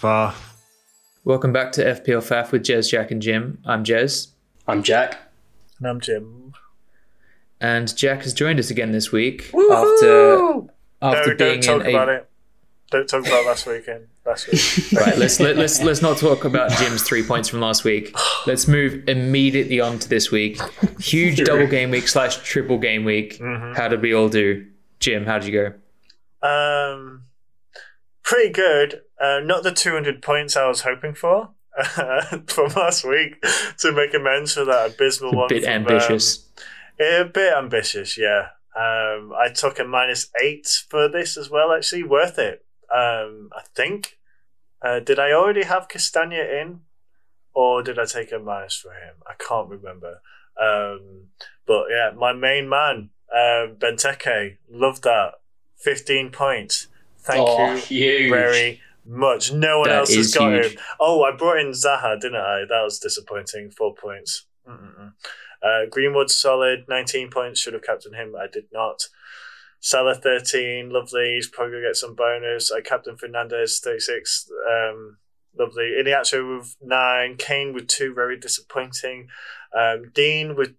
Far. Welcome back to FPL FAF with Jez, Jack, and Jim. I'm Jez, I'm Jack. And I'm Jim. and Jack has joined us again this week after after no, being don't talk in about a. it. Don't talk about last weekend. Last week. Right, let's let, let's let's not talk about Jim's three points from last week. Let's move immediately on to this week. Huge double game week slash triple game week. Mm-hmm. How did we all do? Jim, how did you go? Um, pretty good. Uh, not the 200 points I was hoping for from last week to make amends for that abysmal A one. bit from, ambitious. Um, a bit ambitious, yeah. Um, I took a minus eight for this as well. Actually, worth it. Um, I think. Uh, did I already have Castagne in, or did I take a minus for him? I can't remember. Um, but yeah, my main man, um, Benteke, loved that. Fifteen points. Thank oh, you huge. very much. No one That else has got huge. him. Oh, I brought in Zaha, didn't I? That was disappointing. Four points. Uh, Greenwood solid, 19 points. Should have captained him. I did not. Salah 13, lovely. He's probably going to get some bonus. I captain Fernandes 36, um, lovely. Iheanacho with 9. Kane with 2, very disappointing. Um, Digne with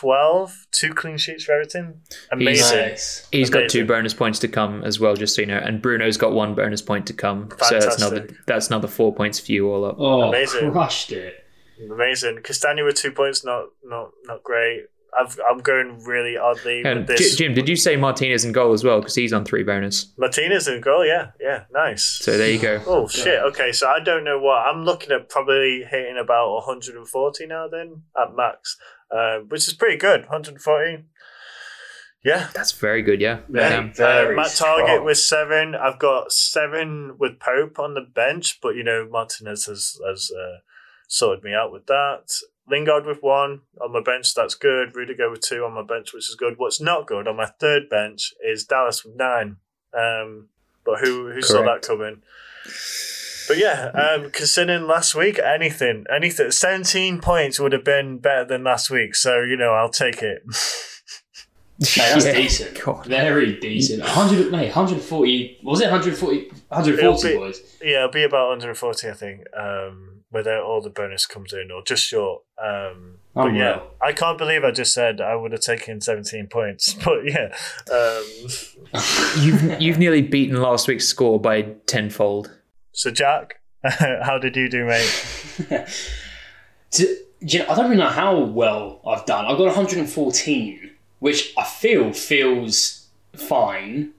12, two clean sheets for Everton. Amazing. Nice. He's got two bonus points to come as well, just so you know. And Bruno's got one bonus point to come. So that's another Fantastic. that's another four points for you all up. Oh, Amazing. crushed it. Amazing. Castagne with two points, not not not great. I've, I'm going really oddly And with this. Jim, did you say Martinez in goal as well? Because he's on three bonus. Martinez in goal, yeah, yeah, nice. So there you go. Oh shit! Okay, so I don't know what I'm looking at. Probably hitting about 140 now, then at max, uh, which is pretty good. 140. Yeah. That's very good, yeah. Very, Um, very uh, Matt Targett strong. with seven. I've got seven with Pope on the bench, but you know Martinez has has uh, sorted me out with that. Lingard with one on my bench, that's good. Rudiger with two on my bench, which is good. What's not good on my third bench is Dallas with nine. Um, but who who saw that coming? But yeah, um, considering last week, anything, anything, seventeen points would have been better than last week. So you know, I'll take it. Mate, that's yeah. decent. God. Very decent. 100, mate, 140. Was it 140? 140 It'll be- boys. Yeah, it'll be about 140, I think, um, whether all the bonus comes in or just short. Um, but Unreal. yeah, I can't believe I just said I would have taken 17 points. But yeah, um, You've you've nearly beaten last week's score by tenfold. so Jack, how did you do, mate? Do, do you know, I don't really know how well I've done. I've got 114, which I feel feels fine.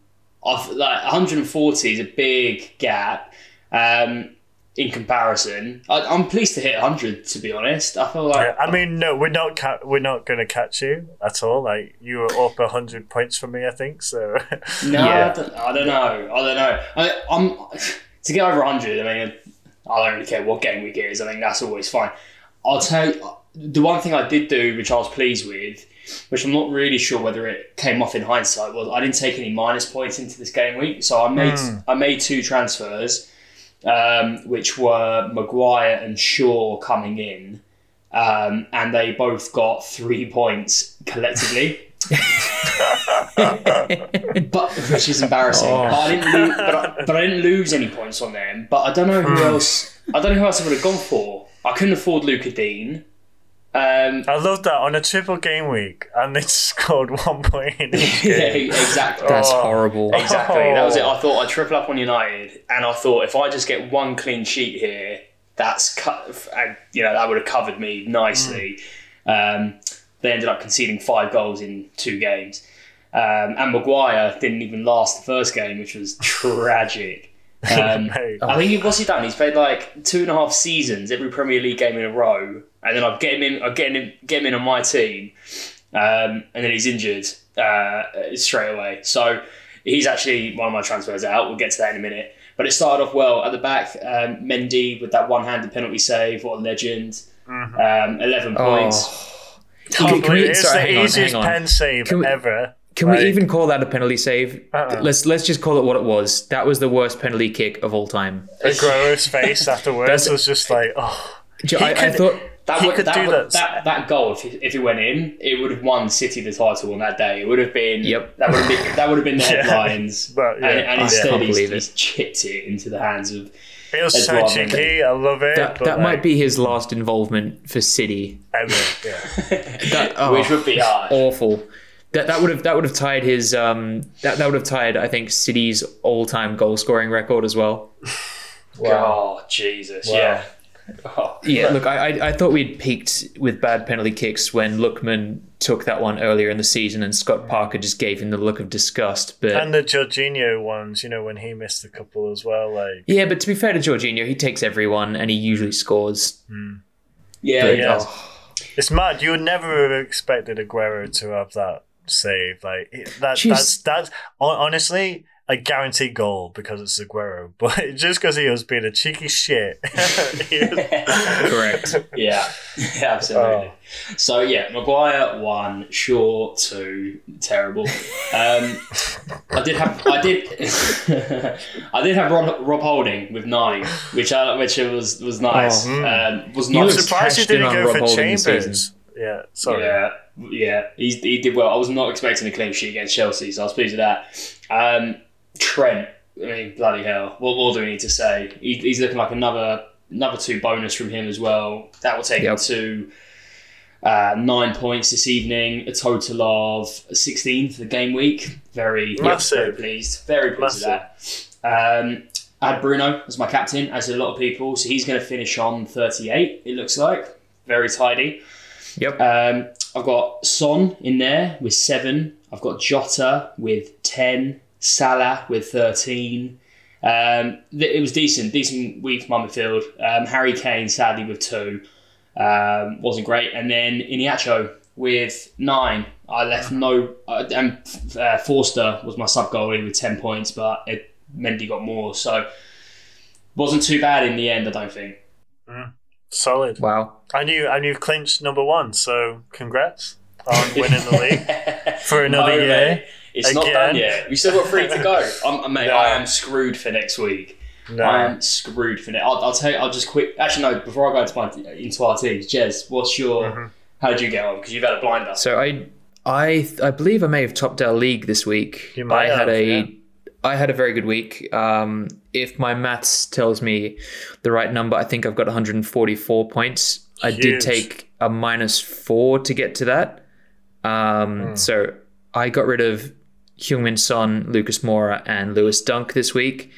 I've like 140 is a big gap um, in comparison. I, I'm pleased to hit 100. To be honest, I feel like I mean, no, we're not ca- we're not going to catch you at all. Like you were up 100 points from me, I think. So No, Yeah. I, don't, I don't know. I don't know. I, I'm to get over 100. I mean, I don't really care what game week it is. I think that's always fine. I'll tell you the one thing I did do, which I was pleased with, which I'm not really sure whether it came off in hindsight, was I didn't take any minus points into this game week. So I made I made two transfers, um, which were Maguire and Shaw coming in. Um, and they both got three points collectively. but which is embarrassing. Oh. But, I didn't lose, but, I, but I didn't lose any points on them. But I don't know who else. I don't know who else I would have gone for. I couldn't afford Luca Digne. Um, I love that on a triple game week, and they scored one point in each yeah, exactly. That's Oh. horrible. Exactly. That was it. Oh. I thought I'd triple up on United, and I thought if I just get one clean sheet here, that's cut. And you know that would have covered me nicely. Um, they ended up conceding five goals in two games, um, and Maguire didn't even last the first game, which was tragic. Um, I think he, what's he done? He's played like two and a half seasons, every Premier League game in a row, and then I've get him in. I get him, get him in on my team, um, and then he's injured uh, straight away. So he's actually one of my transfers out. We'll get to that in a minute. But it started off well at the back. Um, Mendy with that one-handed penalty save. What a legend! Um, Eleven points. Oh. Can Can- can we- it's sorry, the on, easiest hang on. pen save Can we- ever. Can Like, we even call that a penalty save? Uh-uh. Let's let's just call it what it was. That was the worst penalty kick of all time. Aguero's face afterwards That's- was just like, oh, J- I, I could- thought That He would, could that, do would, that. that. That goal, if it, if it went in, it would have won City the title on that day. It would have been. Yep. That would have been. That would have been the Yeah. headlines. But, yeah. and, and I instead, he's, believe it. he's chipped it into the hands of It was so cheeky. I love it. That, that like, might be his last involvement for City. ever. Yeah. That, oh, Which would be hard. awful. That that would have that would have tied his um that, that would have tied I think City's all time goal scoring record as well. Oh Jesus, yeah. Oh, Yeah, look, I, I I thought we'd peaked with bad penalty kicks when Lookman took that one earlier in the season, and Scott Parker just gave him the look of disgust. But And the Jorginho ones, you know, when he missed a couple as well. Like, yeah, but to be fair to Jorginho, he takes everyone and he usually scores. Hmm. yeah, But, yeah. oh, it's mad. You would never have expected Aguero to have that save. Like that. Jeez. That's that's honestly a guaranteed goal because it's Aguero. But just because he was being a cheeky shit, was- correct. Yeah, yeah, absolutely. Oh. So yeah, Maguire one, Shaw two, terrible. Um, I did have, I did, I did have Rob, Rob Holding with nine, which I, which it was was nice. Oh, um, was You nice. look surprised he cashed in didn't go Rob for Holding this Chambers. Yeah, sorry. Yeah, yeah, he's, he did well. I was not expecting a clean sheet against Chelsea, so I was pleased with that. Um, Trent, I mean, bloody hell, what more do we need to say? He, he's looking like another another two bonus from him as well. That will take Yep. him to uh, nine points this evening, a total of sixteen for the game week. Very, Massive. very pleased, very pleased with that. Um, I had Bruno as my captain, as did a lot of people, so he's going to finish on thirty-eight. It looks like very tidy. Yep. Um, I've got Son in there with seven. I've got Jota with ten. Salah with thirteen. Um, th- it was decent, decent week for my midfield. Um, Harry Kane sadly with two, um, wasn't great. And then Iheanacho with nine. I left no, uh, and uh, Forster was my sub goalie with ten points, but it, Mendy got more, so wasn't too bad in the end. I don't think. Solid. Wow. And you and you've clinched number one, so congrats on winning the league for another No, year. mate, It's not done yet. We still got three to go. I'm, mate, No. I am screwed for next week. No. I am screwed for next. I'll, I'll tell you. I'll just quick. Actually, no. Before I go into my into our teams, Jez, what's your? Mm-hmm. How did you get on? Because you've had a blinder. So I, I, I believe I may have topped our league this week. You might I had have, a, I yeah. had a very good week. Um, if my maths tells me the right number, I think I've got 144 points. I did take a minus four to get to that. Um, Hmm. So I got rid of Heung-Min Son, Lucas Moura, and Lewis Dunk this week,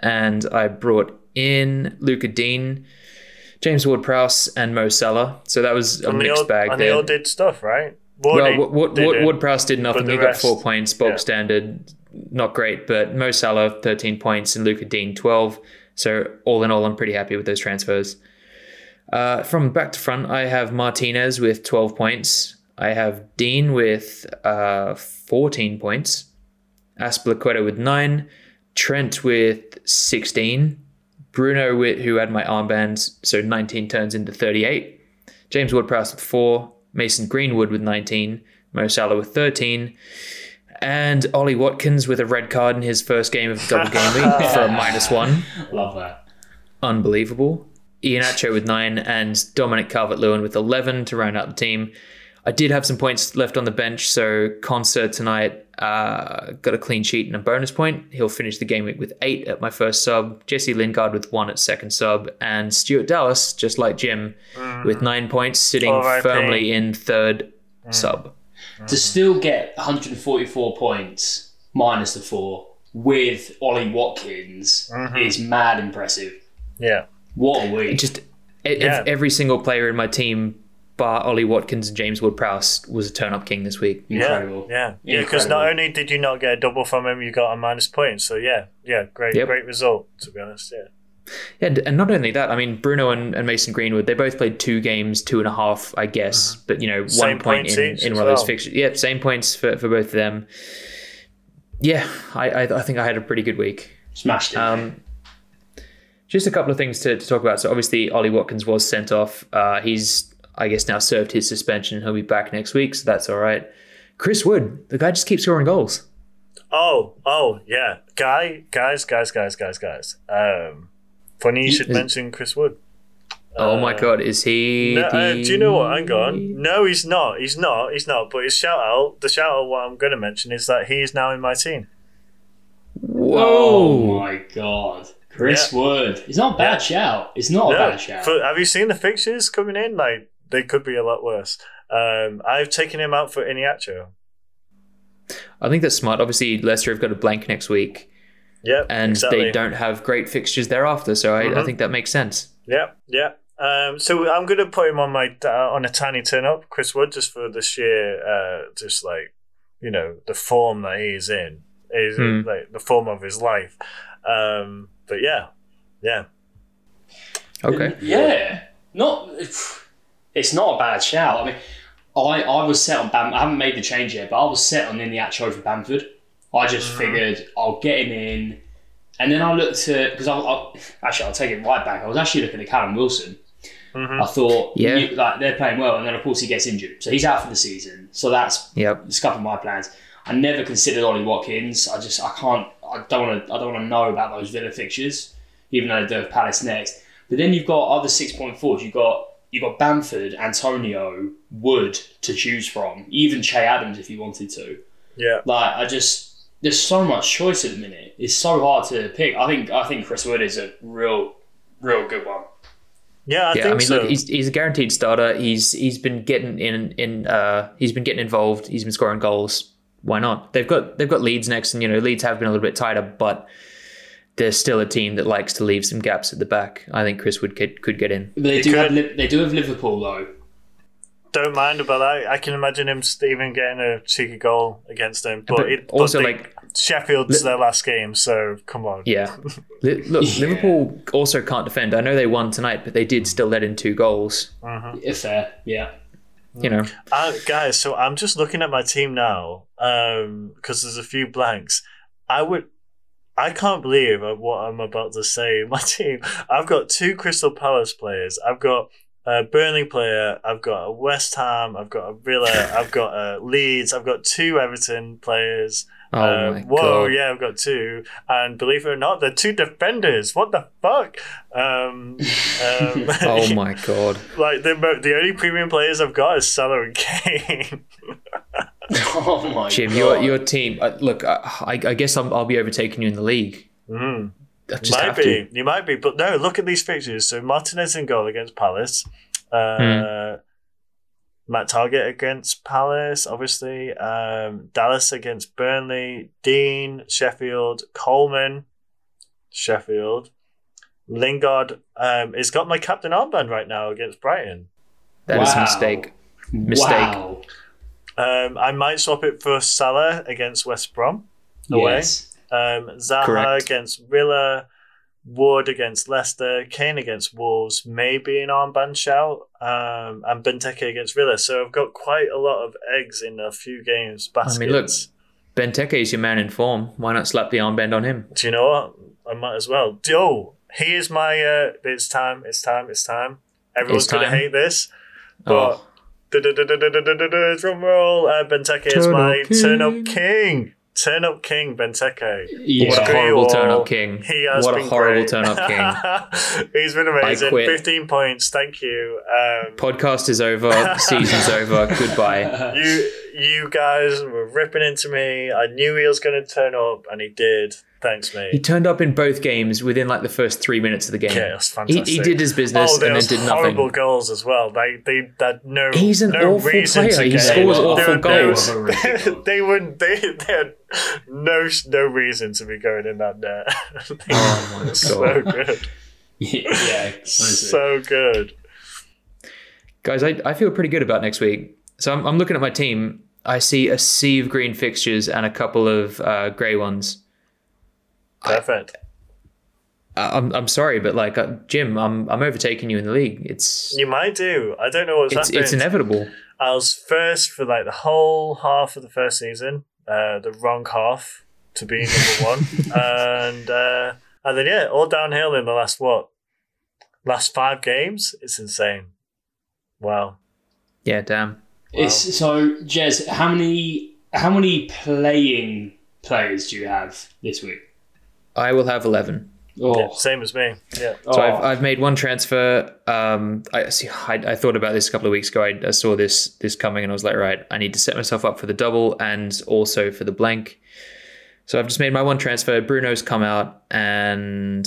and I brought in Luca Digne. James Ward-Prowse and Mo Salah. So that was a and mixed all, bag and there. they all did stuff, right? Well, Wood, Wood, did Wood, it. Wood Prowse did nothing. He got four points, bulk yeah. standard, not great. But Mo Salah, 13 points, and Luca Digne, 12. So all in all, I'm pretty happy with those transfers. Uh, from back to front, I have Martinez with 12 points. I have Digne with uh, 14 points. Azpilicueta with 9. Trent with 16. Bruno, with, who had my armbands, so 19 turns into 38. James Ward-Prowse with 4. Mason Greenwood with 19. Mo Salah with 13. And Ollie Watkins with a red card in his first game of double game week for a minus 1 Love that. unbelievable. Iheanacho with nine and Dominic Calvert Lewin with 11 to round out the team. I did have some points left on the bench, so Konsa tonight uh, got a clean sheet and a bonus point. He'll finish the game week with eight at my first sub, Jesse Lingard with one at second sub, and Stuart Dallas, just like Jim, mm. with nine points, sitting R.I.P. firmly in third mm. sub. Mm. To still get 144 points minus the four with Ollie Watkins mm-hmm. is mad impressive. Yeah. What a week! Just Yeah. every single player in my team, bar Ollie Watkins and James Wood Prowse, was a turn up king this week. Incredible. Yeah, yeah, yeah. Because not only did you not get a double from him, you got a minus point. So yeah, yeah, great, Yep. great result. To be honest, yeah. Yeah, and- and not only that, I mean, Bruno and, and Mason Greenwood, they both played two games, two and a half, I guess, but, you know. Same one point in, in as one of those well. fixtures. Yeah, same points for, for both of them. Yeah, I, I, I think I had a pretty good week. Smashed it. Um, just a couple of things to, to talk about. So, obviously, Ollie Watkins was sent off. Uh, he's, I guess, now served his suspension. And he'll be back next week, so that's all right. Chris Wood, the guy just keeps scoring goals. Oh, oh, yeah, guy, guys, guys, guys, guys, guys. Um, funny you should Is- mention Chris Wood. oh my Uh, God, is he? No, uh, do you know what? Hang on. No, he's not. He's not. He's not. But his shout out, the shout out, what I'm going to mention is that he is now in my team. Whoa! oh my god! Chris Wood. It's not a bad shout. It's not a bad shout. for- have you seen the fixtures coming in? Like they could be a lot worse. Um, I've taken him out for Iheanacho. I think that's smart. Obviously, Leicester have got a blank next week, Yep, and exactly. they don't have great fixtures thereafter. So I, I Mhm. think that makes sense. Yeah, yeah. Um, so I'm gonna put him on my uh, on a tiny turn up, Chris Wood, just for the sheer, uh, just like you know the form that he's in, is Hmm. like the form of his life. Um, but yeah, yeah, Okay. Yeah. Not. It's not a bad shout. I mean, I, I was set on Bam. I haven't made the change yet, but I was set on Iheanacho for Bamford. I just Mm-hmm. figured I'll get him in, and then I looked at because I, I actually I'll take it right back. I was actually looking at Callum Wilson. Mhm. I thought, Yeah. you- like they're playing well, and then of course he gets injured, so he's out for the season. So that's Yep. scuffing my plans. I never considered Ollie Watkins. I just I can't. I don't want to. I don't want to know about those Villa fixtures, even though they do have Palace next. But then you've got other six point fours. You've got you've got Bamford, Antonio, Wood to choose from. Even Che Adams if you wanted to. yeah. Like I just there's so much choice at the minute. It's so hard to pick. I think I think Chris Wood is a real real good one. Yeah, I yeah, think I mean, so. look, he's, he's a guaranteed starter. He's he's been getting in in uh he's been getting involved. He's been scoring goals. Why not? They've got they've got Leeds next, and you know Leeds have been a little bit tighter, but they're still a team that likes to leave some gaps at the back. I think Chris Wood could, could get in. But they He do could. have they do have Liverpool though. Don't mind about that. I can imagine him even getting a cheeky goal against them. But, But it, but also, they- like- Sheffield's their last game, so come on. Yeah, Li- look, Yeah. Liverpool also can't defend. I know they won tonight, but they did still let in two goals. If fair, yeah. You know, Uh, guys, so I'm just looking at my team now because there's a few blanks. I would, I can't believe what I'm about to say. My team, I've got two Crystal Palace players. I've got a Burnley player. I've got a West Ham. I've got a Villa. I've got a Leeds. I've got two Everton players. oh Uh, my whoa, god, yeah, I've got two, and believe it or not, they're two defenders. What the fuck? Um, um, oh my god. like the the only premium players I've got is Salah and Kane. Oh my Jim, god. your your team. Uh, look, I, I I guess I'm, I'll be overtaking you in the league. mm. I just might be, to. you might be, but no. Look at these fixtures. So Martinez in goal against Palace. Uh, Hmm. Matt Targett against Palace, obviously. Um, Dallas against Burnley. Digne Sheffield. Coleman Sheffield. Lingard um, has got my captain armband right now against Brighton. That is a mistake. Mistake. Wow. Um, I might swap it for Salah against West Brom away. Yes. Um, Zaha Correct. against Villa, Wood against Leicester, Kane against Wolves, maybe an armband shout, um, and Benteke against Villa. So I've got quite a lot of eggs in a few games. Baskets. I mean, look, Benteke is your man in form. Why not slap the armband on him? Do you know what? I might as well. Oh, here's my. Uh, it's time. It's time. It's time. Everyone's It's gonna hate this, but. Oh, Drum roll. Uh, Benteke is Turn my up king. turn up king. Turn up king, Benteke. Yeah. what a horrible turn up king. He has What a horrible turn up king. He's been amazing. quit. 15 points. Thank you. Um, Podcast is over. Season's over. Goodbye. you you guys were ripping into me. I knew he was going to turn up, and he did. Thanks, mate. He turned up in both games within like the first three minutes of the game. Yeah, it was he, fantastic. he did his business Oh, and then did horrible goals as well. They they had no. He's an no awful reason player. He scores awful There goals. No, they, wouldn't. They, they had no no reason to be going in that net. Oh my god! so good, yeah. Honestly. so good. guys! I, I feel pretty good about next week. So I'm, I'm looking at my team. I see a sea of green fixtures and a couple of uh, grey ones. Perfect. I- I'm I'm sorry, but like uh, Jim, I'm I'm overtaking you in the league. It's You might do. I don't know what's it's happening. it's inevitable. I was first for like the whole half of the first season, uh, the wrong half to be number one, and uh, and then yeah, all downhill in the last what, last five games. It's insane. Wow. Yeah, damn. It's so Jez. How many how many playing players do you have this week? I will have eleven. Oh, Yeah, same as me. Yeah. So oh. I've, I've made one transfer. Um, I see. I, I thought about this a couple of weeks ago. I, I saw this this coming, and I was like, right, I need to set myself up for the double and also for the blank. So I've just made my one transfer. Bruno's come out, and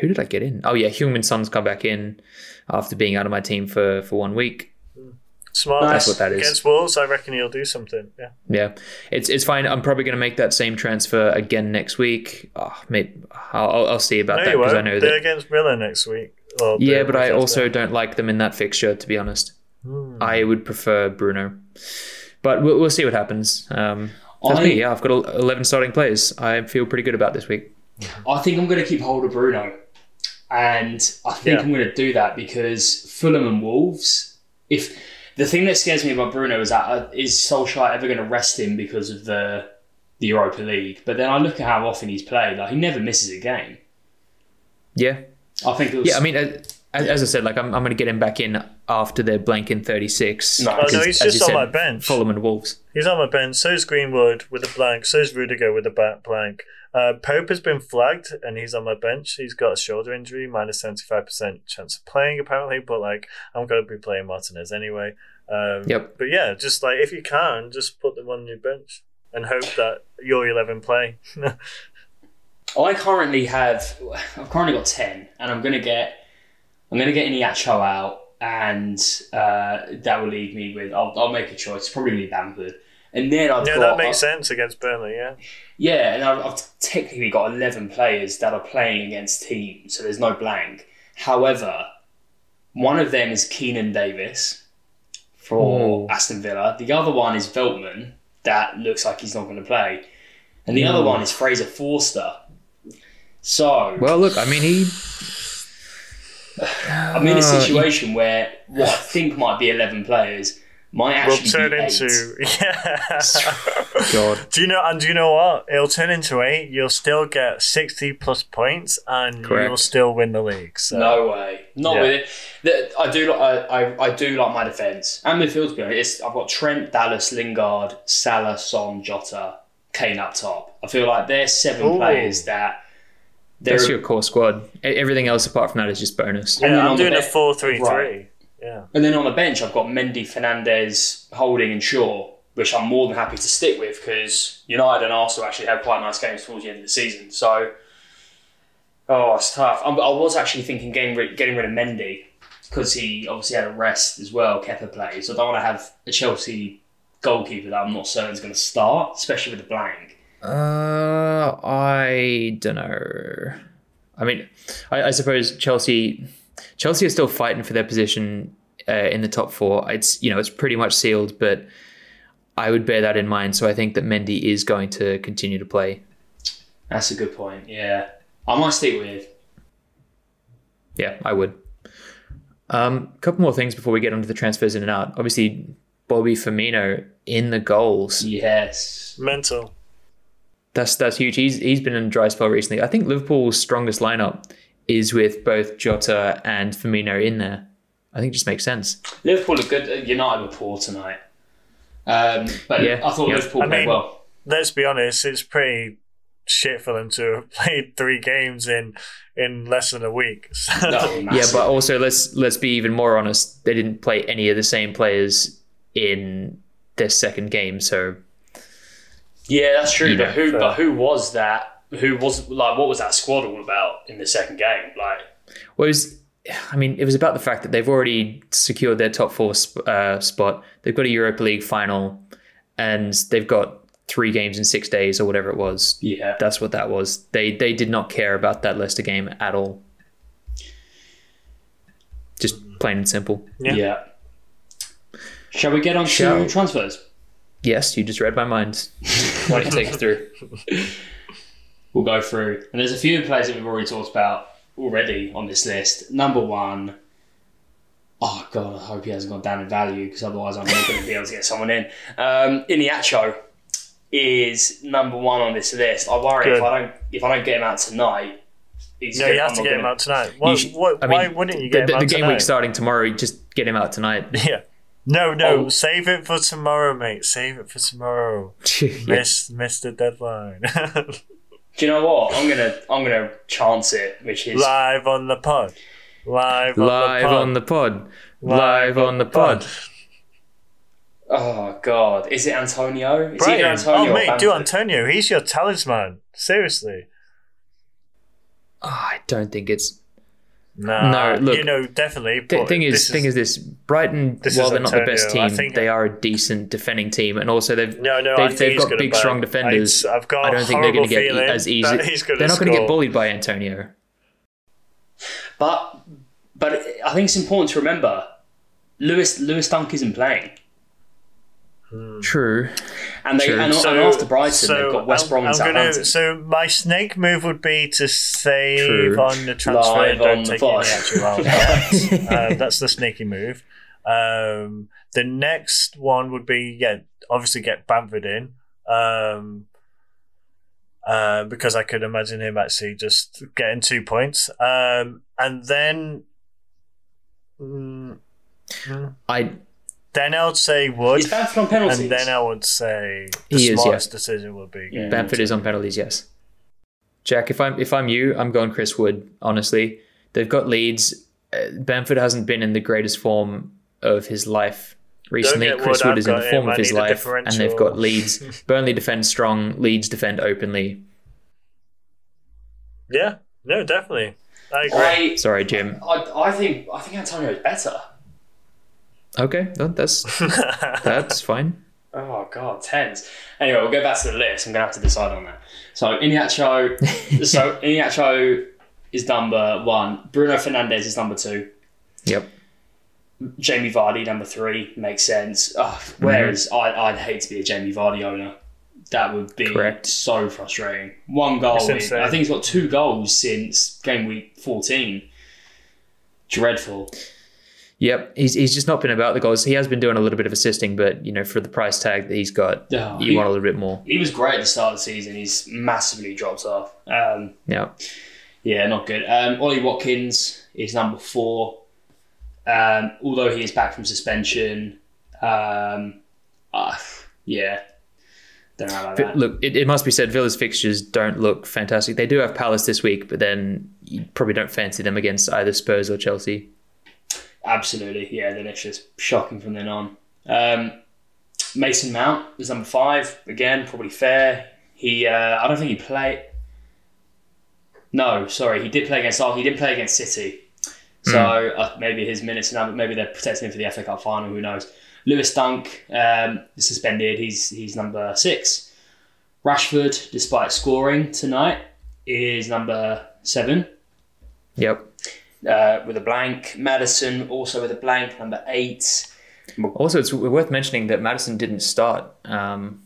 who did I get in? Oh yeah, Heung-Min Son's come back in after being out of my team for for one week. Smart. That's what that is. Against Wolves, I reckon he'll do something. Yeah. Yeah, it's it's fine. I'm probably going to make that same transfer again next week. Oh, maybe I'll, I'll- I'll see about No, that because I know They're that. against Villa next week. Or Yeah, but I also them. don't like them in that fixture. To be honest, Hmm. I would prefer Bruno. But we'll, we'll see what happens. Um, that's I- me. Yeah, I've got 11 starting players. I feel pretty good about this week. I think I'm going to keep hold of Bruno, and I think Yeah. I'm going to do that because Fulham and Wolves. If the thing that scares me about Bruno is that uh, is Solskjaer ever going to rest him because of the the Europa League? But then I look at how often he's played; like he never misses a game. Yeah, I think it was. yeah. I mean, uh, as, as I said, like I'm, I'm going to get him back in after they're blank in 36. No. Oh, no, he's just on said, my bench. Fulham and Wolves. He's on my bench. So's Greenwood with a blank. So's Rudiger with a back blank. Uh, Pope has been flagged and he's on my bench. He's got a shoulder injury, minus minus seventy five percent chance of playing apparently. But like, I'm going to be playing Martinez anyway. Um, Yep. But yeah, just like if you can, just put them on your bench and hope that your eleven play. I currently have. I've currently got ten, and I'm going to get. I'm going to get Iheanacho out, and uh, that will leave me with. I'll, I'll make a choice. Probably Bamford, and then I've yeah, got. that makes sense against Burnley. Yeah. Yeah, and I've, I've technically got 11 players that are playing against teams, so there's no blank. However, one of them is Keinan Davis for Ooh. Aston Villa. The other one is Veltman, that looks like he's not going to play. And the other hmm. one is Fraser Forster. So, Well, look, I mean, he. I'm in a situation where what I think might be 11 players might Will turn be eight. into yeah. God. Do you know? And do you know what? It'll turn into eight. You'll still get sixty plus points, and Correct. you'll still win the league. So. No way, not Yeah. with it. I do, li- I, I, I do like my defence and midfield. To be honest, I've got Trent, Dallas, Lingard, Salah, Son, Jota, Kane up top. I feel like they're seven Ooh. players that. That's your core squad. Everything else apart from that is just bonus. And then Yeah, I'm on the doing a bench- four-three-three. Right. Yeah. And then on the bench, I've got Mendy, Fernandes, Holding, and Shaw, which I'm more than happy to stick with because United and Arsenal actually had quite nice games towards the end of the season. So, oh, it's tough. I'm, I was actually thinking getting rid, getting rid of Mendy because he obviously had a rest as well. Kepa plays, so I don't want to have a Chelsea goalkeeper that I'm not certain is going to start, especially with the blank. Uh, I don't know. I mean, I, I suppose Chelsea, Chelsea are still fighting for their position uh, in the top four. It's you know it's pretty much sealed, but I would bear that in mind. So I think that Mendy is going to continue to play. That's a good point. Yeah, I might stick with. Yeah, I would. Um, a couple more things before we get onto the transfers in and out. Obviously, Bobby Firmino in the goals. Yes. Mental. That's that's huge. He's he's been in a dry spell recently. I think Liverpool's strongest lineup is with both Jota and Firmino in there. I think it just makes sense. Liverpool are good. uh, United were poor tonight. Um, but Yeah, I thought yeah. Liverpool I played mean- well. Let's be honest. It's pretty shit for them to have played three games in in less than a week. No, Yeah, but also let's let's be even more honest. They didn't play any of the same players in their second game, so yeah, that's true. Yeah, but who? fair. But who was that? Who was like? What was that squad all about in the second game? Like, well, it was, I mean, it was about the fact that they've already secured their top four sp- uh, spot. They've got a Europa League final, and they've got three games in six days or whatever it was. yeah, That's what that was. They they did not care about that Leicester game at all. Just plain and simple. Yeah. yeah. Shall we get on Shall- to transfers? Yes, you just read my mind. Why don't you take us through? We'll go through, and there's a few players that we've already talked about already on this list. Number one. Oh god, I hope he hasn't gone down in value because otherwise I'm not going to be able to get someone in. Um, Iheanacho is number one on this list. I worry if I don't if I don't get him out tonight. He's no, you have I'm to get him gonna- out tonight. Why, should- what, I mean, why wouldn't you get the, him the out game tonight? week starting tomorrow. Just get him out tonight. Yeah. No, no, Oh. save it for tomorrow, mate. Save it for tomorrow. yeah. Miss, miss the deadline. Do you know what? I'm gonna I'm gonna chance it, which is Live on the pod. Live on Live the pod. on the pod. Live on the pod. oh god, is it Antonio? Is either Brighton. Oh, Antonio Oh, or mate, do Antonio. He's your talisman. Seriously. Oh, I don't think it's. No, No, look, you know definitely. The but thing is, this thing is this: Brighton, this while they're not the best team, think- they are a decent defending team, and also they've No, no, they've, they've got big, bang. strong defenders. I- I've got I a don't think they're going to horrible get feeling as easy. that he's gonna They're not going to get bullied by Antonio. But but I think it's important to remember Lewis Lewis Dunk isn't playing. True. And they True. and, So- and after Brighton so they've got West Brom and Southampton. so my snake move would be to save True. on the transfer Live and don't on the take pod. any actual rounds. uh, that's the sneaky move. Um, the next one would be yeah, obviously get Bamford in. Um, uh, because I could imagine him actually just getting two points. Um, and then, mm, mm, I then then I would say Wood, Is Bamford on penalties? and then I would say the He is, smartest yeah. decision would be Yeah. Bamford is on penalties, yes. Jack, if I'm if I'm you, I'm going Chris Wood. Honestly, they've got Leeds. Uh, Bamford hasn't been in the greatest form of his life recently. Chris Wood, Wood I've is in the form him. of his life, and they've got Leeds. Burnley defend strong. Leeds defend openly. Yeah, no, definitely. I agree. I, Sorry, Jim. I, I think I think Antonio is better. Okay, that- that's that's fine. Oh god, tens. Anyway, we'll go back to the list. I'm gonna have to decide on that. So Iheanacho, so Iheanacho is number one. Bruno Fernandes is number two. Yep. Jamie Vardy number three makes sense. Oh, Ugh, whereas mm-hmm. I, I'd hate to be a Jamie Vardy owner. That would be Correct. so frustrating. One goal. In- I think he's got two goals since game week 14. Dreadful. Yep, he's, he's just not been about the goals. He has been doing a little bit of assisting, but you know, for the price tag that he's got, Oh, you he- want a little bit more. He was great at the start of the season. He's massively dropped off. Um, Yeah, Yeah, not good. Um, Ollie Watkins is number four. Um, although he is back from suspension, um, uh, yeah, don't know about But that. look, it, it must be said, Villa's fixtures don't look fantastic. They do have Palace this week, but then you probably don't fancy them against either Spurs or Chelsea. Absolutely, yeah, then it's just shocking from then on. Um, Mason Mount is number five again, probably fair. He, uh, I don't think he played. No, sorry, he did play against. Oh, he didn't play against City. So uh, maybe his minutes now, maybe they're protecting him for the FA Cup final. Who knows? Lewis Dunk um, suspended. He's he's number six. Rashford, despite scoring tonight, is number seven Yep. Uh, with a blank. Maddison also with a blank, number eight. Also, it's worth mentioning that Maddison didn't start um,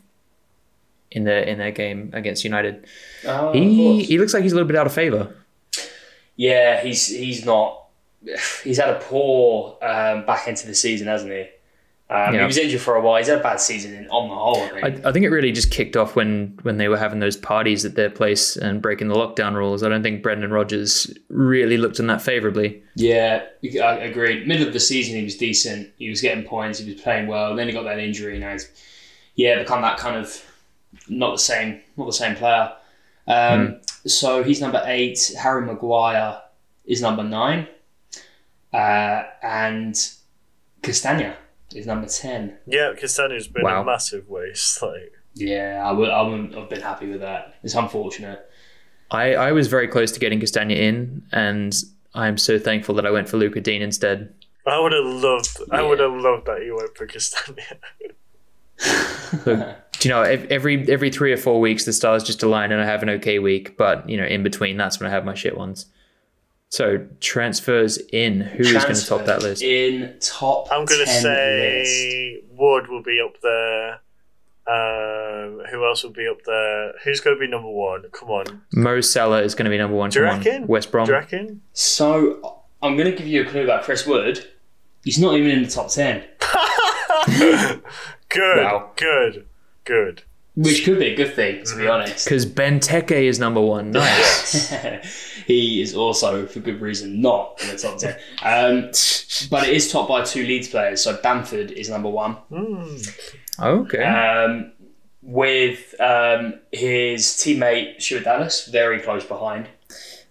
in their in their game against United. Oh, he he looks like he's a little bit out of favor. yeah, he's he's not. He's had a poor um, back into the season, hasn't he? Um, He was injured for a while. He's had a bad season in, on the whole. I think. I, I think it really just kicked off when when they were having those parties at their place and breaking the lockdown rules. I don't think Brendan Rodgers really looked on that favorably. yeah, I agreed. Middle of the season, he was decent. He was getting points. He was playing well. Then he got that injury. Now he's yeah become that kind of not the same not the same player. Um, So he's number eight. Harry Maguire is number nine, uh, and Castagne is number ten. Yeah, Castagne's been Wow. a massive waste. Like, Yeah, I would. I wouldn't have been happy with that. It's unfortunate. I, I was very close to getting Castagne in, and I'm so thankful that I went for Luca Digne instead. I would have loved. I would have loved that you went for Castagne. Do you know, every every three or four weeks the stars just align and I have an okay week, but you know, in between that's when I have my shit ones. So transfers in. Who is going to top that list? In top, I'm gonna 10 say Wood will be up there. Um, who else will be up there? Who's going to be number one? Come on, Mo Salah is going to be number one. Do you Come on. reckon? West Brom. do you reckon? So I'm going to give you a clue about Chris Wood. He's not even in the top ten, good, Wow. good, good. Which could be a good thing, to be Mm-hmm. honest. Because Benteke is number one. Nice. he is also, for good reason, not in the top ten. Um, but it is topped by two Leeds players. So Bamford is number one. Mm. okay. um, with um, his teammate Stuart Dallas very close behind.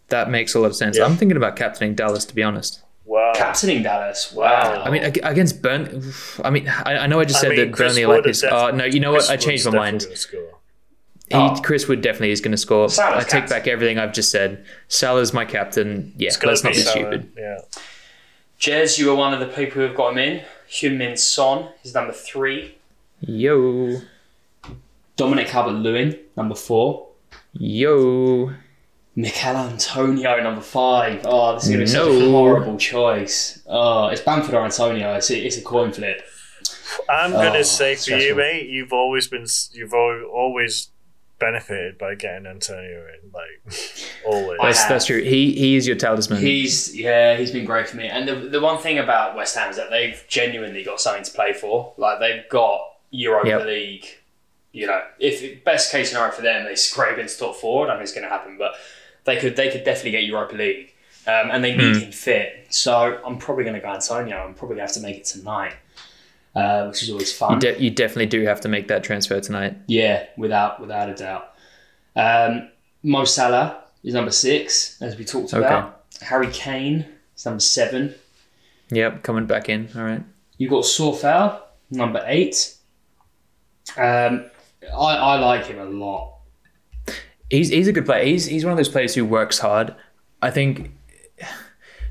that makes a lot of sense. Yeah. I'm thinking about captaining Dallas, to be honest. Wow. Captaining Dallas, wow. I mean, against Burn. I mean, I, I know I just I said mean, that Chris Burnley are like this. is Uh, no, you know Chris what? I changed my mind. He, Oh. Chris Wood definitely is going to score. Salah's I take captain. back everything I've just said. Salah's my captain. Yeah, It's gonna let's not be Salah, stupid. Yeah. Jez, you were one of the people who've got him in. Heung-Min Son is number three. Yo, Dominic Calvert-Lewin, number four. yo. Michail Antonio, number five. Oh, this is going to be such a horrible choice. Oh, it's Bamford or Antonio. It's a, it's a coin flip. I'm gonna Oh, say for you, mate, you've always been you've always benefited by getting Antonio in, like always. That's, that's true. He he is your talisman. He's yeah, he's been great for me. And the, the one thing about West Ham is that they've genuinely got something to play for. Like they've got Europa Yep. League. You know, if best case scenario for them, they scrape into top four. I don't think it's going to happen, but they could they could definitely get Europa League. Um, and they need Hmm. him fit. So I'm probably going to go Antonio. I'm probably going to have to make it tonight, uh, which is always you, fun. de- you definitely do have to make that transfer tonight. Yeah, without without a doubt. Um, Mo Salah is number six, as we talked Okay. about. Harry Kane is number seven. Yep, coming back in. All right. You've got Coufal, number eight. Um, I, I like him a lot. He's he's a good player. He's he's one of those players who works hard. I think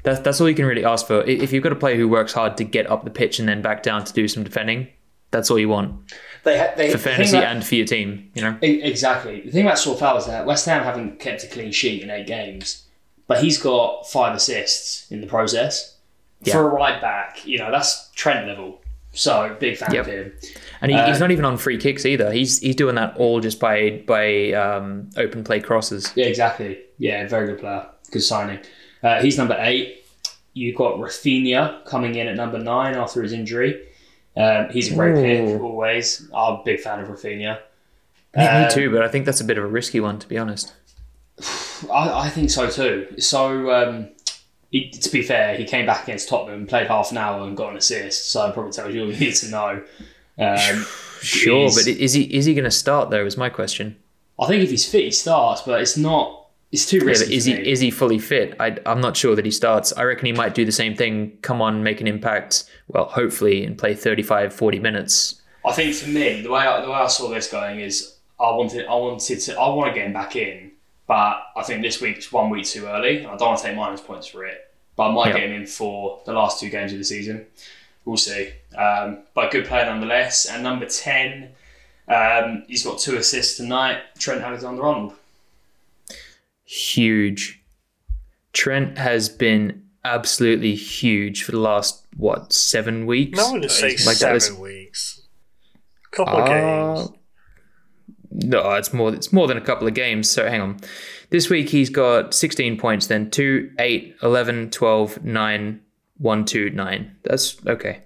that's that's all you can really ask for. If you've got a player who works hard to get up the pitch and then back down to do some defending, that's all you want They, ha- they for fantasy that- and for your team. You know. Exactly. The thing about Coufal is that West Ham haven't kept a clean sheet in eight games, but he's got five assists in the process. Yeah. For a right back, you know, that's Trent level. So, big fan Yep. of him. And he, Uh, he's not even on free kicks either. He's he's doing that all just by by um, open play crosses. Yeah, exactly. Yeah, very good player. Good signing. Uh, he's number eight. You've got Raphinha coming in at number nine after his injury. Um, he's a great pick, always. I'm a big fan of Raphinha. Me, me Um, too, but I think that's a bit of a risky one to be honest. I, I think so too. So, um, he, to be fair, he came back against Tottenham, played half an hour, and got an assist. So, probably tells you all you need to know. Um, Sure, he's- but is he is he going to start though? Is my question. I think if he's fit, he starts, but it's not. It's too risky. but is he me. is he fully fit? I, I'm not sure that he starts. I reckon he might do the same thing. Come on, make an impact. Well, hopefully, and play 35, 40 minutes. I think for me, the way I, the way I saw this going is I wanted I wanted to I want to get him back in, but I think this week's one week too early. And I don't want to take minus points for it, but I might Yeah. get him in for the last two games of the season. We'll see. Um, but good player nonetheless. And number ten, um, he's got two assists tonight. Trent Alexander-Arnold. Huge. Trent has been absolutely huge for the last what seven weeks. No one would say Like that seven was- weeks. Couple Uh, games. No, it's more. It's more than a couple of games. So hang on. This week he's got 16 points. Then 2, 8, 11, 12, 9, 1, 2, 9. That's okay.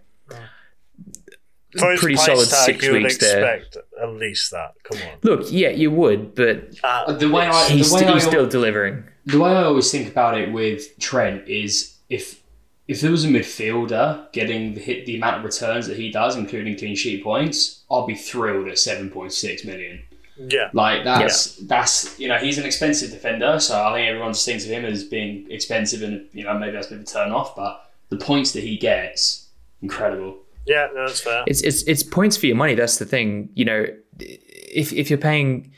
For pretty solid tag, six you would weeks there. at least that. Come on. Look, yeah, you would, but Uh, The way I he's, the way st- I he's still delivering. the way I always think about it with Trent is if if there was a midfielder getting the hit the amount of returns that he does, including clean sheet points, I'll be thrilled at seven point six million. yeah. Like that's that's you know he's an expensive defender, so I think everyone just thinks of him as being expensive, and you know maybe that's a bit of a turn off. But the points that he gets, incredible. Yeah, no, that's fair. It's it's it's points for your money. That's the thing. You know, if if you're paying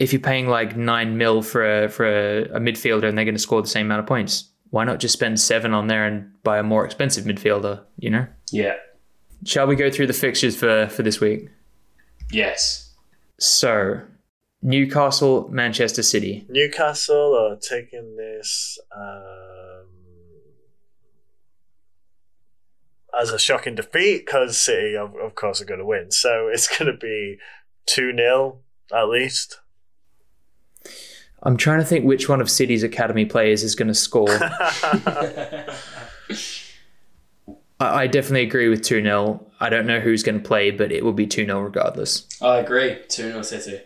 if you're paying like nine mil for a for a, a midfielder and they're going to score the same amount of points, why not just spend seven on there and buy a more expensive midfielder? You know. Yeah. Shall we go through the fixtures for for this week? Yes. So, Newcastle, Manchester City. Newcastle are taking this um, as a shocking defeat because City, of, of course, are going to win. So it's going to be 2 0 at least. I'm trying to think which one of City's academy players is going to score. I, I definitely agree with 2 0. I don't know who's going to play, but it will be 2 0 regardless. I agree. Two 0 City.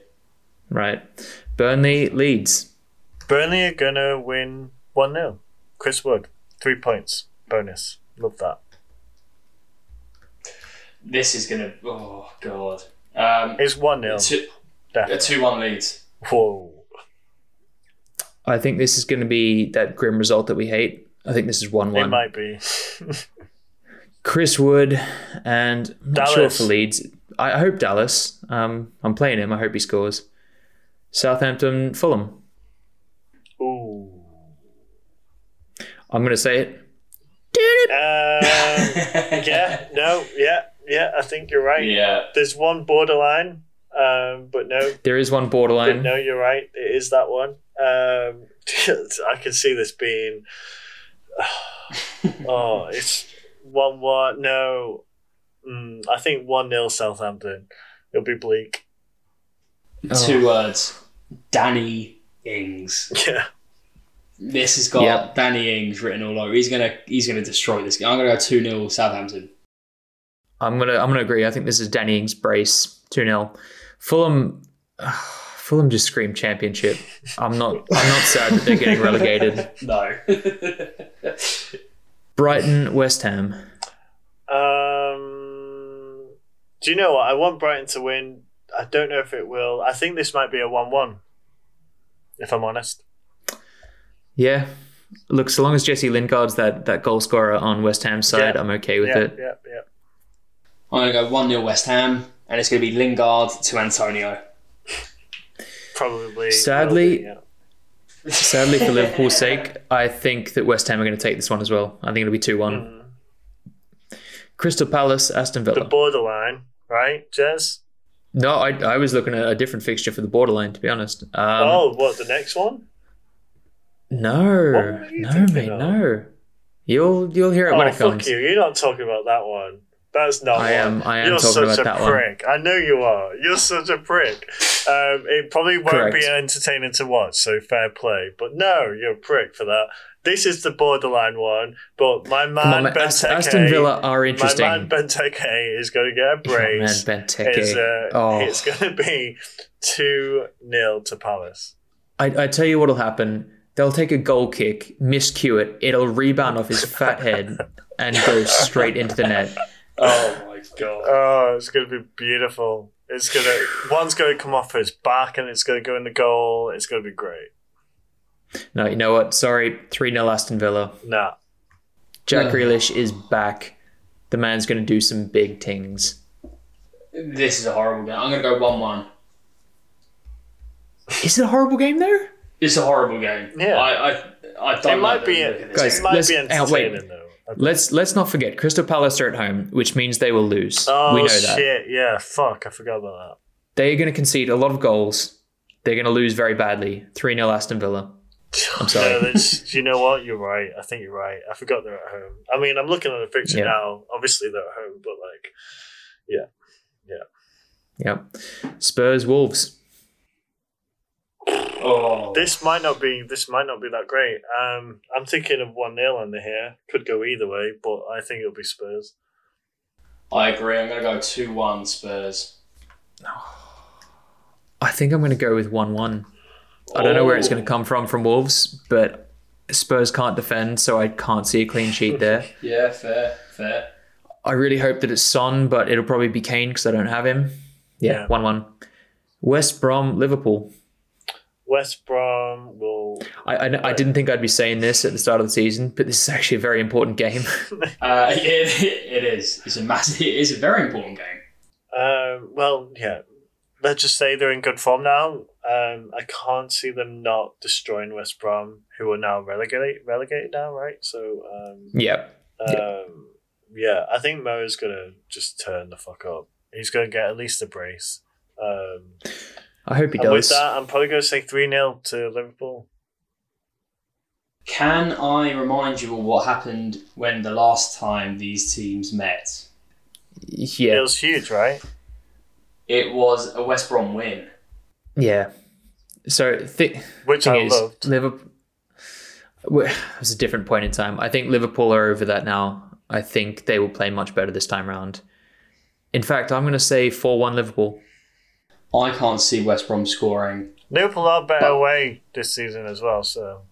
Right. Burnley, Leeds. Burnley are going to win 1 0. Chris Wood, three points. Bonus. Love that. This is gonna. Oh god. Um, It's 1 0. two, a two one lead. Whoa. I think this is going to be that grim result that we hate. I think this is 1 1. It might be. Chris Wood and I'm not sure Dallas. for Leeds. I, I hope Dallas. Um, I'm playing him. I hope he scores. Southampton, Fulham. Ooh. I'm going to say it. Um, yeah, no, yeah, yeah, I think you're right. Yeah. There's one borderline, um, but no, There is one but borderline. no, you're right. It is that one. Um, I can see this being. Oh, it's one one. No, mm, I think one 0 Southampton. It'll be bleak. Oh. Two words. Danny Ings. Yeah. This has got Yep. Danny Ings written all over. He's gonna he's gonna destroy this game. I'm gonna go two 0 Southampton. I'm gonna I'm gonna agree. I think this is Danny Ings' brace two 0 Fulham. Fulham just scream championship. I'm not. I'm not sad that they're getting relegated. No. Brighton, West Ham. Um, do you know what? I want Brighton to win. I don't know if it will. I think this might be a one-one. If I'm honest. Yeah. Look, so long as Jesse Lingard's that, that goal scorer on West Ham's side, Yeah. I'm okay with yeah, it. yeah, yeah. I'm gonna go one 0 West Ham, and it's gonna be Lingard to Antonio. Probably. Sadly- will yeah. Sadly, for Liverpool's sake, I think that West Ham are going to take this one as well. I think it'll be 2 1. Mm. Crystal Palace, Aston Villa. The borderline, right, Jez? No, I, I was looking at a different fixture for the borderline, to be honest. Um, oh, what the next one? No, are you no, thinking mate, of? no. You'll you'll hear it Oh, when it fuck comes. you! You're not talking about that one. That's not. I am- one. I am You're talking such about a that one. prick. I know you are. You're such a prick. Um, it probably won't Correct. be entertaining to watch, so fair play. But no, you're a prick for that. This is the borderline one, but my man on, man. Ben Ast- Aston Villa are interesting. My man Benteke is going to get a Oh, man. Benteke. It's, uh, oh, it's going to be 2 0 to Palace. I, I tell you what'll happen. They'll take a goal kick, miscue it. It'll rebound off his fat head and go straight into the net. Oh my god. Oh, it's going to be beautiful. It's going to, one's going to come off his back and it's going to go in the goal. It's going to be great. No, you know what? Sorry, 3 0 Aston Villa. Nah. Jack No. Grealish is back. The man's going to do some big things. This is a horrible game. I'm gonna go one one. Is it a horrible game there? It's a horrible game. Yeah. I I, I don't It might be, the look of this Guys, it might be oh, wait. entertaining though. Let's let's not forget Crystal Palace are at home, which means they will lose. Oh, we know that. shit. Yeah, fuck. I forgot about that. They're going to concede a lot of goals. They're going to lose very badly. 3 0 Aston Villa. I'm sorry. No, you know what? You're right. I think you're right. I forgot they're at home. I mean, I'm looking at the picture Yeah. now. Obviously, they're at home, but like, yeah. Yeah. yeah. Spurs Wolves. Oh, this might not be this might not be that great. Um, I'm thinking of one 0 under here. Could go either way, but I think it'll be Spurs. I agree. I'm gonna go two one Spurs. I think I'm going to go with 1 1. I don't know where it's going to come from from Wolves, but Spurs can't defend, so I can't see a clean sheet there. Yeah, fair, fair. I really hope that it's Son, but it'll probably be Kane because I don't have him. Yeah, Yeah. 1 1. West Brom, Liverpool. West Brom will. I, I, I didn't think I'd be saying this at the start of the season, but this is actually a very important game. Uh, it, it is. It's a massive. It is a very important game. Um, well, yeah. Let's just say they're in good form now. Um, I can't see them not destroying West Brom, who are now relegated relegated now, right? So, um, yeah. um, yeah, I think Mo is gonna just turn the fuck up. He's gonna get at least a brace. I hope he and with does. that, I'm probably gonna say three 0 to Liverpool. Can I remind you of what happened when the last time these teams met? Yeah. It was huge, right? It was a West Brom win. Yeah. So th- Which thing I is, loved. Liverpool. It was a different point in time. I think Liverpool are over that now. I think they will play much better this time round. In fact, I'm going to say four-one Liverpool. I can't see West Brom scoring. Liverpool are better But- away this season as well. So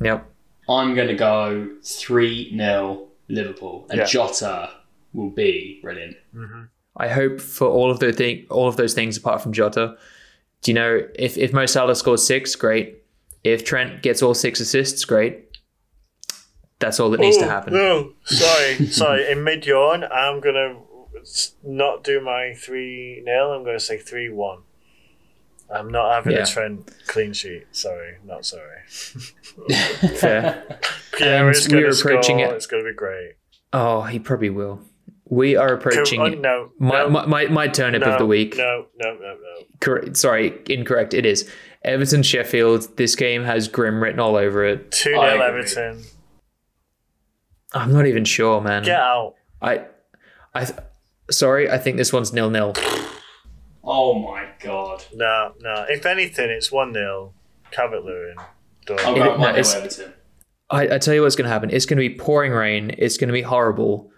Yep. I'm going to go 3 0 Liverpool. And Yeah. Jota will be brilliant. Mm-hmm. I hope for all of the thing, all of those things apart from Jota. Do you know if if Mo Salah scores six, great. If Trent gets all six assists, great. That's all that needs to happen. No, sorry, sorry. In mid yawn, I'm gonna s- not do my three 0 I'm gonna say three one. I'm not having Yeah. a Trent clean sheet. Sorry, not sorry. Fair. Pierre is we going are to score. approaching it. It's going to be great. oh, he probably will. We are approaching oh, no, my, no, my, my, my turnip no, of the week. No, no, no, no. Correct. Sorry, incorrect. It is Everton Sheffield. This game has Grim written all over it. 2 0 I agree. Everton. I'm not even sure, man. Get out. I, I, th- sorry. I think this one's nil nil. Oh my god. No, no. If anything, it's 1 0. Calvert Lewin. I'll It- go no, Everton. I, I tell you what's going to happen. It's going to be pouring rain. It's going to be horrible.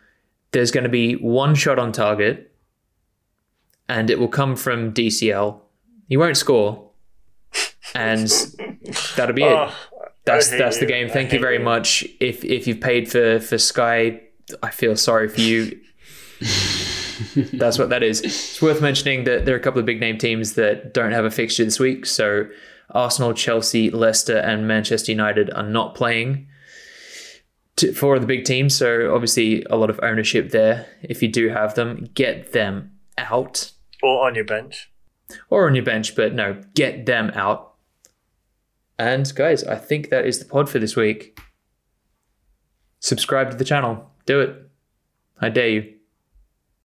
There's going to be one shot on target, and it will come from DCL. He won't score, and that'll be it. Oh, That's I hate that's the game. Thank you very you. much. If if you've paid for for Sky, I feel sorry for you. that's what that is. It's worth mentioning that there are a couple of big name teams that don't have a fixture this week. So Arsenal, Chelsea, Leicester, and Manchester United are not playing to, for the big teams. So obviously a lot of ownership there. If you do have them, get them out Or on your bench. or on your bench, but no, get them out. And guys, I think that is the pod for this week. Subscribe to the channel. Do it. I dare you.